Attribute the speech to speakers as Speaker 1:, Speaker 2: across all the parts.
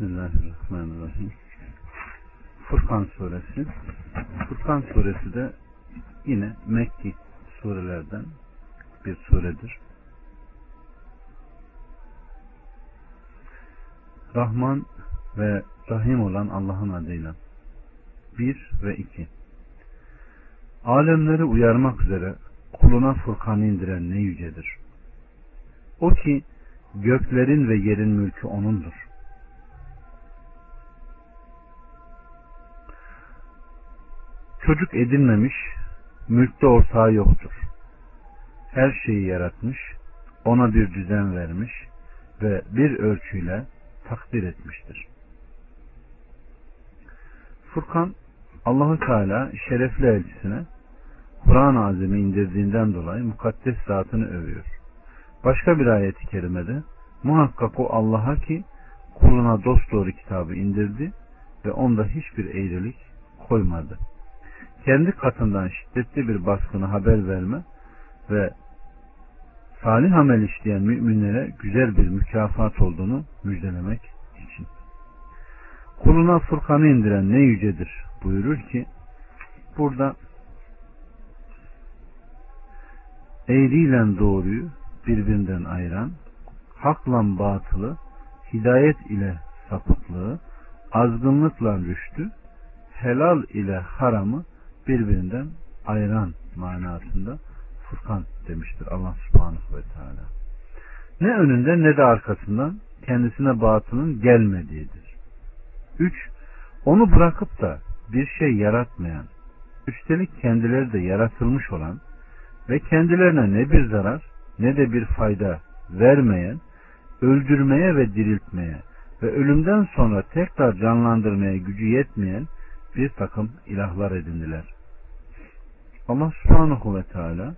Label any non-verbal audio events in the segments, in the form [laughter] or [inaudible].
Speaker 1: Bismillahirrahmanirrahim. Furkan suresi. Furkan suresi de yine Mekki surelerden bir suredir. Rahman ve Rahim olan Allah'ın adıyla. 1 ve 2 Alemleri uyarmak üzere kuluna Furkan'ı indiren ne yücedir. O ki göklerin ve yerin mülkü O'nundur. Çocuk edinmemiş, mülkte ortağı yoktur. Her şeyi yaratmış, ona bir düzen vermiş ve bir ölçüyle takdir etmiştir. Furkan Allahu Teala şerefli elçisine Kur'an-ı Azim'i indirdiğinden dolayı mukaddes zatını övüyor. Başka bir ayeti kerimede muhakkak o Allah'a ki kuluna dosdoğru kitabı indirdi ve onda hiçbir eğrilik koymadı. Kendi katından şiddetli bir baskını haber verme ve salih amel işleyen müminlere güzel bir mükafat olduğunu müjdelemek için. Kuluna Furkan'ı indiren ne yücedir buyurur ki burada eğriyle doğruyu birbirinden ayıran, hakla batılı, hidayet ile sapıklığı, azgınlıkla rüştü, helal ile haramı birbirinden ayıran manasında Furkan demiştir Allah subhanahu ve teala. Ne önünde ne de arkasından kendisine batının gelmediğidir. 3. Onu bırakıp da bir şey yaratmayan, üstelik kendileri de yaratılmış olan ve kendilerine ne bir zarar ne de bir fayda vermeyen, öldürmeye ve diriltmeye ve ölümden sonra tekrar canlandırmaya gücü yetmeyen bir takım ilahlar edindiler. Allah subhanahu ve teala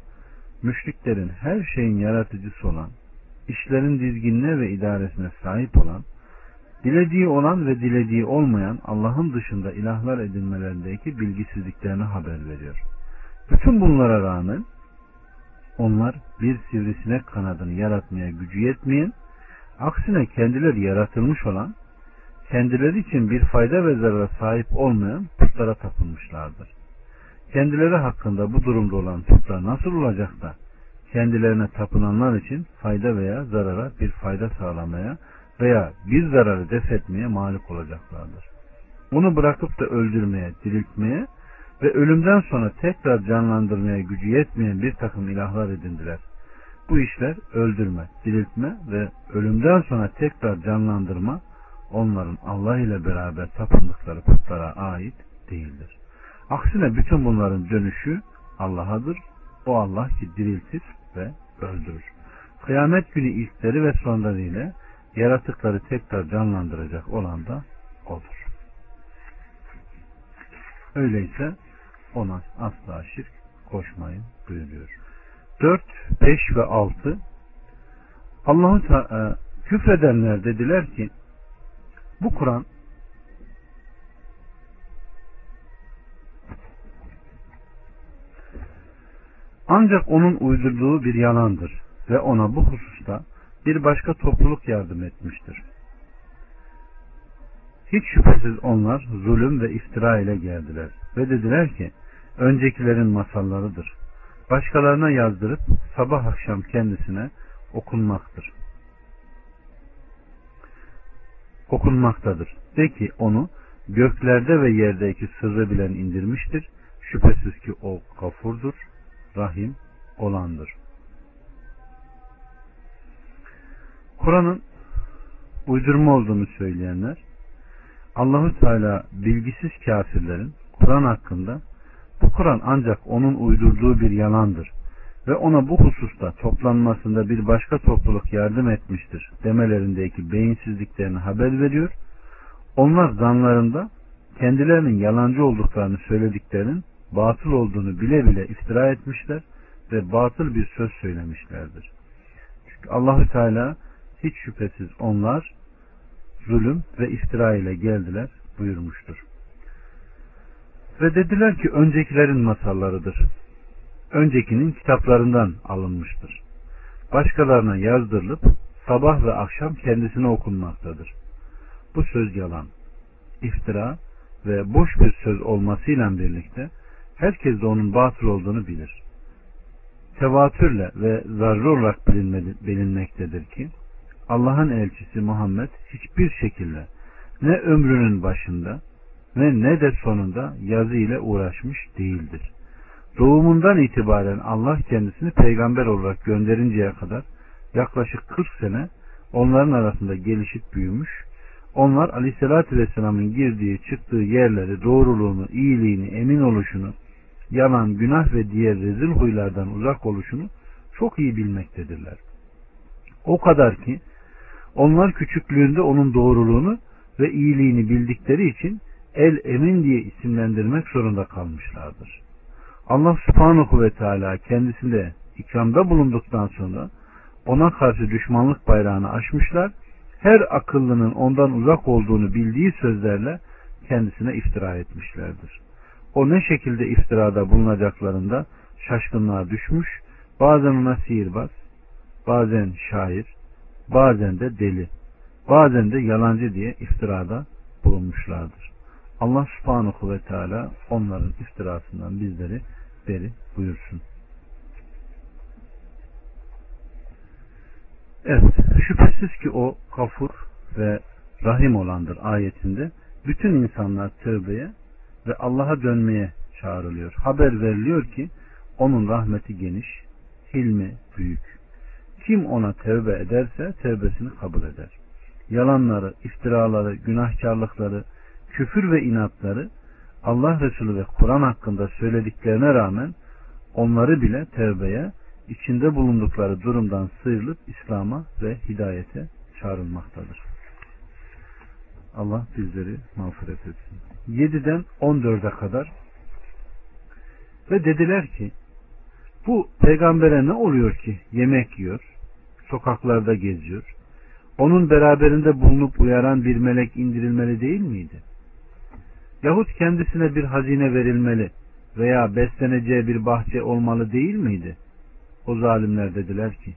Speaker 1: müşriklerin her şeyin yaratıcısı olan, işlerin dizginine ve idaresine sahip olan, dilediği olan ve dilediği olmayan Allah'ın dışında ilahlar edinmelerindeki bilgisizliklerini haber veriyor. Bütün bunlara rağmen onlar bir sivrisinek kanadını yaratmaya gücü yetmeyen, aksine kendileri yaratılmış olan, kendileri için bir fayda ve zarara sahip olmayan putlara tapınmışlardır. Kendileri hakkında bu durumda olan putlar nasıl olacak da kendilerine tapınanlar için fayda veya zarara bir fayda sağlamaya veya bir zararı def etmeye malik olacaklardır. Bunu bırakıp da öldürmeye, diriltmeye ve ölümden sonra tekrar canlandırmaya gücü yetmeyen bir takım ilahlar edindiler. Bu işler öldürme, diriltme ve ölümden sonra tekrar canlandırma onların Allah ile beraber tapındıkları putlara ait değildir. Aksine bütün bunların dönüşü Allah'adır. O Allah ki diriltir ve öldürür. Kıyamet günü ilkleri ve sonları yaratıkları tekrar canlandıracak olan da O'dur. Öyleyse ona asla şirk koşmayın buyuruyor. 4, 5 ve 6 Allah'ın e, küfredenler dediler ki bu Kur'an ancak onun uydurduğu bir yalandır ve ona bu hususta bir başka topluluk yardım etmiştir. Hiç şüphesiz onlar zulüm ve iftira ile geldiler ve dediler ki öncekilerin masallarıdır. Başkalarına yazdırıp sabah akşam kendisine okunmaktır. Okunmaktadır. De ki onu göklerde ve yerdeki sırrı bilen indirmiştir. Şüphesiz ki o gafurdur, rahim olandır. Kur'an'ın uydurma olduğunu söyleyenler Allahü Teala bilgisiz kafirlerin Kur'an hakkında bu Kur'an ancak onun uydurduğu bir yalandır ve ona bu hususta toplanmasında bir başka topluluk yardım etmiştir demelerindeki beyinsizliklerini haber veriyor. Onlar zanlarında kendilerinin yalancı olduklarını söylediklerinin batıl olduğunu bile bile iftira etmişler ve batıl bir söz söylemişlerdir. Çünkü Allahü Teala hiç şüphesiz onlar zulüm ve iftira ile geldiler buyurmuştur. Ve dediler ki öncekilerin masallarıdır. Öncekinin kitaplarından alınmıştır. Başkalarına yazdırılıp sabah ve akşam kendisine okunmaktadır. bu söz yalan, iftira ve boş bir söz olmasıyla birlikte herkes de onun batıl olduğunu bilir. Tevatürle ve zarrı olarak bilinmektedir ki Allah'ın elçisi Muhammed hiçbir şekilde ne ömrünün başında ve ne de sonunda yazı ile uğraşmış değildir. Doğumundan itibaren Allah kendisini peygamber olarak gönderinceye kadar yaklaşık 40 sene onların arasında gelişip büyümüş. Onlar Aleyhisselatü Vesselam'ın girdiği çıktığı yerleri, doğruluğunu, iyiliğini, emin oluşunu, yalan, günah ve diğer rezil huylardan uzak oluşunu çok iyi bilmektedirler. O kadar ki onlar küçüklüğünde onun doğruluğunu ve iyiliğini bildikleri için el emin diye isimlendirmek zorunda kalmışlardır. Allah subhanahu ve teala kendisinde ikramda bulunduktan sonra ona karşı düşmanlık bayrağını açmışlar. Her akıllının ondan uzak olduğunu bildiği sözlerle kendisine iftira etmişlerdir. O ne şekilde iftirada bulunacaklarında şaşkınlığa düşmüş, bazen ona sihirbaz, bazen şair, bazen de deli, bazen de yalancı diye iftirada bulunmuşlardır. Allah subhanahu ve teala onların iftirasından bizleri beri buyursun. Evet, şüphesiz ki o kafur ve rahim olandır ayetinde. Bütün insanlar tövbeye ve Allah'a dönmeye çağrılıyor. Haber veriliyor ki onun rahmeti geniş, hilmi büyük. Kim ona tövbe ederse tövbesini kabul eder. Yalanları, iftiraları, günahkarlıkları, küfür ve inatları Allah Resulü ve Kur'an hakkında söylediklerine rağmen onları bile tevbeye, içinde bulundukları durumdan sıyrılıp İslam'a ve hidayete çağrılmaktadır. Allah bizleri mağfiret etsin. 7'den 14'e kadar ve dediler ki bu peygambere ne oluyor ki yemek yiyor, sokaklarda geziyor, onun beraberinde bulunup uyaran bir melek indirilmeli değil miydi? Yahut kendisine bir hazine verilmeli veya besleneceği bir bahçe olmalı değil miydi? O zalimler dediler ki,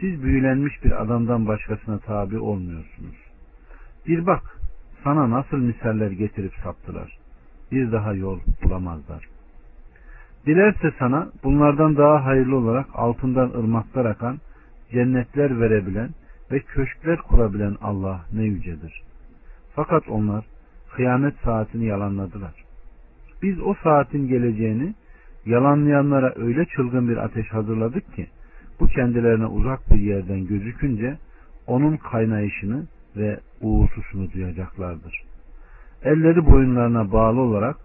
Speaker 1: siz büyülenmiş bir adamdan başkasına tabi olmuyorsunuz. Bir bak, sana nasıl misaller getirip saptılar. Bir daha yol bulamazlar. Dilerse sana bunlardan daha hayırlı olarak altından ırmaklar akan, cennetler verebilen ve köşkler kurabilen Allah ne yücedir. Fakat onlar kıyamet saatini yalanladılar. Biz o saatin geleceğini yalanlayanlara öyle çılgın bir ateş hazırladık ki bu kendilerine uzak bir yerden gözükünce onun kaynayışını ve uğultusunu duyacaklardır. Elleri boyunlarına bağlı olarak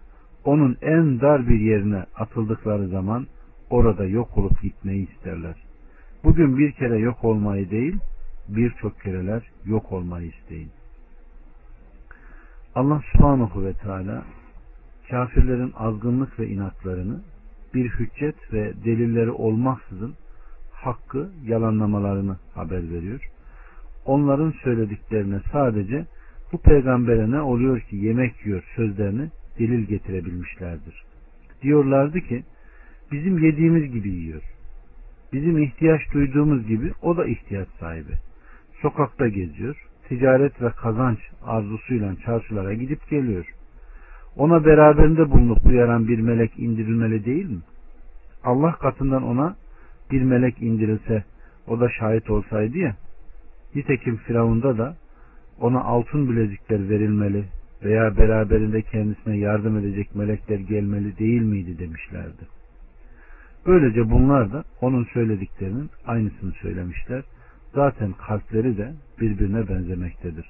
Speaker 1: onun en dar bir yerine atıldıkları zaman orada yok olup gitmeyi isterler. Bugün bir kere yok olmayı değil, birçok kereler yok olmayı isteyin. Allah subhanahu ve teala kafirlerin azgınlık ve inatlarını bir hüccet ve delilleri olmaksızın hakkı yalanlamalarını haber veriyor. Onların söylediklerine sadece bu peygambere ne oluyor ki yemek yiyor sözlerini delil getirebilmişlerdir. Diyorlardı ki bizim yediğimiz gibi yiyor. Bizim ihtiyaç duyduğumuz gibi o da ihtiyaç sahibi. Sokakta geziyor, ticaret ve kazanç arzusuyla çarşılara gidip geliyor. Ona beraberinde bulunup uyaran bir melek indirilmeli değil mi? Allah katından ona bir melek indirilse o da şahit olsaydı ya nitekim Firavun'da da ona altın bilezikler verilmeli veya beraberinde kendisine yardım edecek melekler gelmeli değil miydi demişlerdi. Böylece bunlar da onun söylediklerinin aynısını söylemişler zaten kalpleri de birbirine benzemektedir.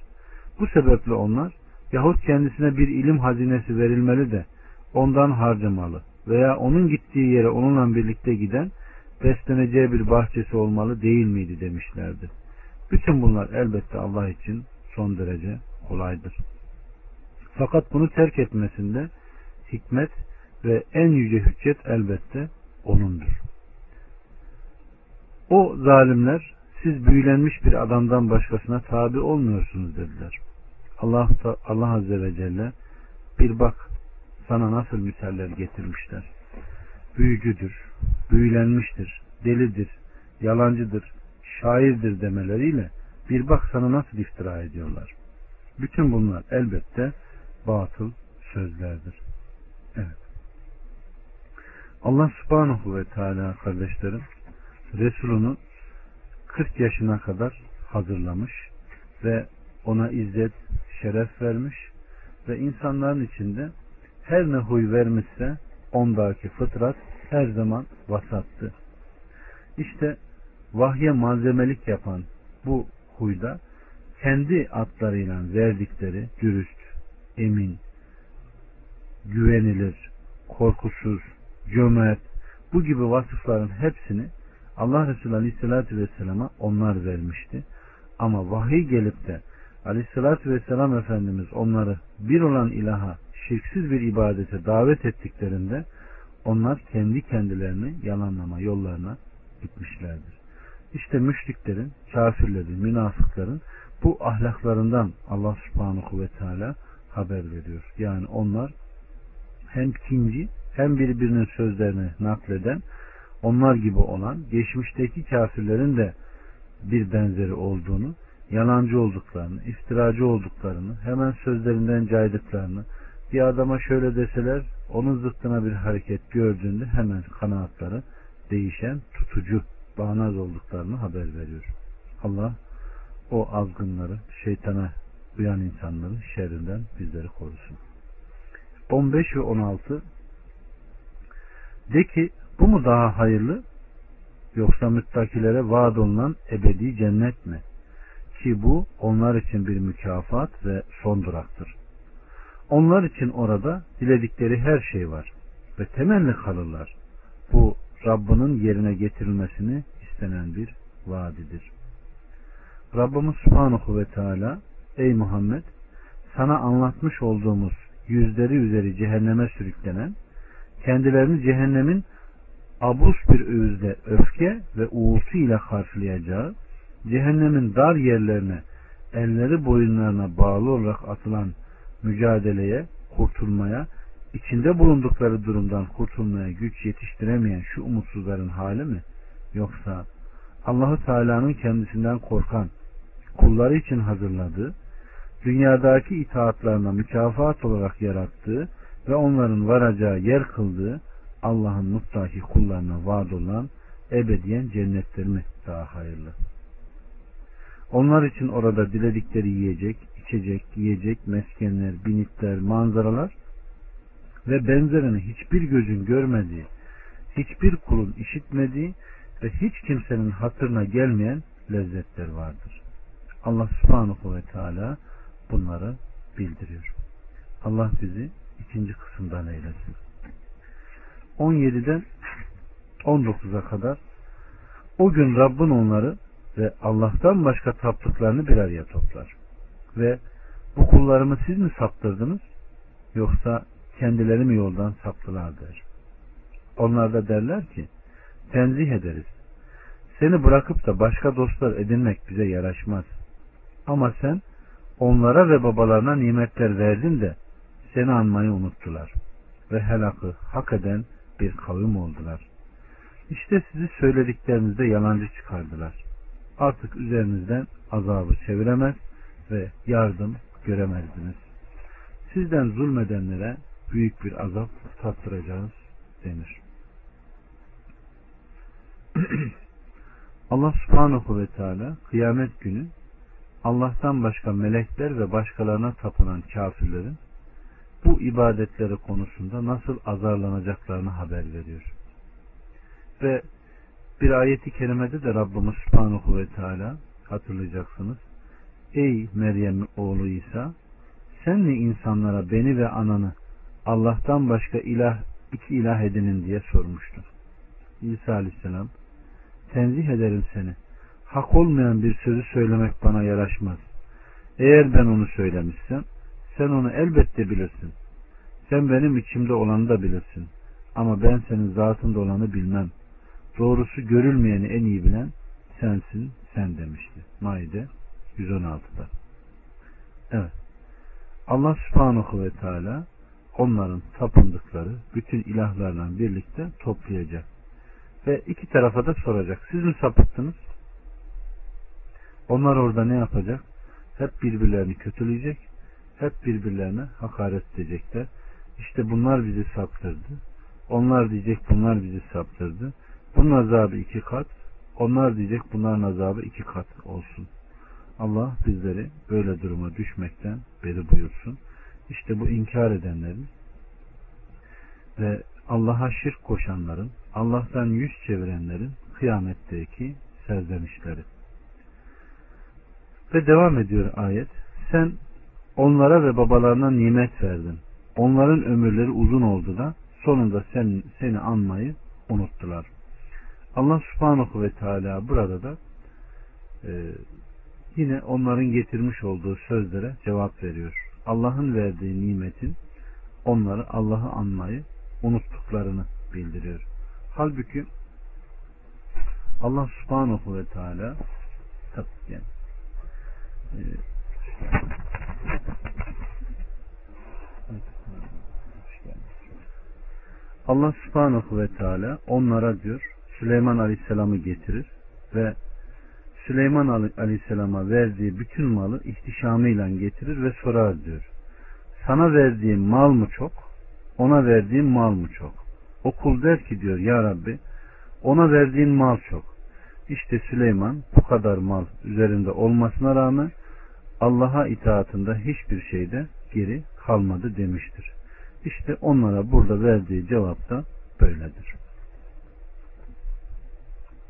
Speaker 1: Bu sebeple onlar yahut kendisine bir ilim hazinesi verilmeli de ondan harcamalı veya onun gittiği yere onunla birlikte giden besleneceği bir bahçesi olmalı değil miydi demişlerdi. Bütün bunlar elbette Allah için son derece kolaydır. Fakat bunu terk etmesinde hikmet ve en yüce hüccet elbette O'nundur. O zalimler siz büyülenmiş bir adamdan başkasına tabi olmuyorsunuz dediler. Allah, Allah Azze ve Celle bir bak sana nasıl misaller getirmişler. Büyücüdür, büyülenmiştir, delidir, yalancıdır, şairdir demeleriyle bir bak sana nasıl iftira ediyorlar. Bütün bunlar elbette batıl sözlerdir. Evet. Allah subhanahu ve teala kardeşlerim Resulunu 40 yaşına kadar hazırlamış ve ona izzet, şeref vermiş ve insanların içinde her ne huy vermişse ondaki fıtrat her zaman vasattı. İşte vahye malzemelik yapan bu huyda kendi atlarıyla verdikleri dürüst, emin, güvenilir, korkusuz, cömert bu gibi vasıfların hepsini Allah Resulü Aleyhisselatü Vesselam'a onlar vermişti. Ama vahiy gelip de Aleyhisselatü Vesselam Efendimiz onları bir olan ilaha şirksiz bir ibadete davet ettiklerinde onlar kendi kendilerini yalanlama yollarına gitmişlerdir. İşte müşriklerin, kafirlerin, münafıkların bu ahlaklarından Allah subhanahu ve teala haber veriyor. Yani onlar hem kinci hem birbirinin sözlerini nakleden onlar gibi olan geçmişteki kafirlerin de bir benzeri olduğunu, yalancı olduklarını, iftiracı olduklarını, hemen sözlerinden caydıklarını, bir adama şöyle deseler onun zıttına bir hareket gördüğünde hemen kanaatları değişen, tutucu, bağnaz olduklarını haber veriyor. Allah o azgınları, şeytana uyan insanların şerrinden bizleri korusun. 15 ve 16 De ki bu mu daha hayırlı yoksa müttakilere vaat olunan ebedi cennet mi? Ki bu onlar için bir mükafat ve son duraktır. Onlar için orada diledikleri her şey var ve temelli kalırlar. Bu Rabbinin yerine getirilmesini istenen bir vaadidir. Rabbimiz Subhanahu ve Teala Ey Muhammed sana anlatmış olduğumuz yüzleri üzeri cehenneme sürüklenen kendilerini cehennemin abus bir öğüzle öfke ve uğultu ile karşılayacağı cehennemin dar yerlerine elleri boyunlarına bağlı olarak atılan mücadeleye, kurtulmaya, içinde bulundukları durumdan kurtulmaya güç yetiştiremeyen şu umutsuzların hali mi? Yoksa Allahu Teala'nın kendisinden korkan kulları için hazırladığı, dünyadaki itaatlarına mükafat olarak yarattığı ve onların varacağı yer kıldığı Allah'ın mutlaki kullarına vaad olan ebediyen cennetler mi daha hayırlı? Onlar için orada diledikleri yiyecek, içecek, yiyecek, meskenler, binitler, manzaralar ve benzerini hiçbir gözün görmediği, hiçbir kulun işitmediği ve hiç kimsenin hatırına gelmeyen lezzetler vardır. Allah subhanahu ve teala bunları bildiriyor. Allah bizi ikinci kısımdan eylesin. 17'den 19'a kadar o gün Rabbin onları ve Allah'tan başka taptıklarını bir araya toplar. Ve bu kullarımı siz mi saptırdınız yoksa kendileri mi yoldan saptılar der. Onlar da derler ki tenzih ederiz. Seni bırakıp da başka dostlar edinmek bize yaraşmaz. Ama sen onlara ve babalarına nimetler verdin de seni anmayı unuttular. Ve helakı hak eden bir kavim oldular. İşte sizi söylediklerinizde yalancı çıkardılar. Artık üzerinizden azabı çeviremez ve yardım göremezdiniz. Sizden zulmedenlere büyük bir azap tattıracağız denir. [clears throat] Allah subhanahu ve teala kıyamet günü Allah'tan başka melekler ve başkalarına tapınan kafirlerin bu ibadetleri konusunda nasıl azarlanacaklarını haber veriyor. Ve bir ayeti kerimede de Rabbimiz Subhanahu ve Teala hatırlayacaksınız. Ey Meryem oğlu İsa sen mi insanlara beni ve ananı Allah'tan başka ilah iki ilah edinin diye sormuştu. İsa Aleyhisselam tenzih ederim seni. Hak olmayan bir sözü söylemek bana yaraşmaz. Eğer ben onu söylemişsem sen onu elbette bilirsin. Sen benim içimde olanı da bilirsin. Ama ben senin zatında olanı bilmem. Doğrusu görülmeyeni en iyi bilen sensin, sen demişti. Maide 116'da. Evet. Allah subhanahu ve teala onların tapındıkları bütün ilahlarla birlikte toplayacak. Ve iki tarafa da soracak. Siz mi sapıttınız? Onlar orada ne yapacak? Hep birbirlerini kötüleyecek, hep birbirlerine hakaret edecekler. İşte bunlar bizi saptırdı. Onlar diyecek bunlar bizi saptırdı. Bunun azabı iki kat. Onlar diyecek bunların azabı iki kat olsun. Allah bizleri böyle duruma düşmekten beri buyursun. İşte bu inkar edenlerin ve Allah'a şirk koşanların, Allah'tan yüz çevirenlerin kıyametteki serzenişleri. Ve devam ediyor ayet. Sen onlara ve babalarına nimet verdin. Onların ömürleri uzun oldu da sonunda sen, seni anmayı unuttular. Allah subhanahu ve teala burada da e, yine onların getirmiş olduğu sözlere cevap veriyor. Allah'ın verdiği nimetin onları Allah'ı anmayı unuttuklarını bildiriyor. Halbuki Allah subhanahu ve teala yani, e, Allah subhanahu ve teala onlara diyor Süleyman aleyhisselamı getirir ve Süleyman aleyhisselama verdiği bütün malı ihtişamıyla getirir ve sorar diyor. Sana verdiğim mal mı çok? Ona verdiğim mal mı çok? O kul der ki diyor ya Rabbi ona verdiğin mal çok. İşte Süleyman bu kadar mal üzerinde olmasına rağmen Allah'a itaatında hiçbir şeyde geri kalmadı demiştir. İşte onlara burada verdiği cevap da böyledir.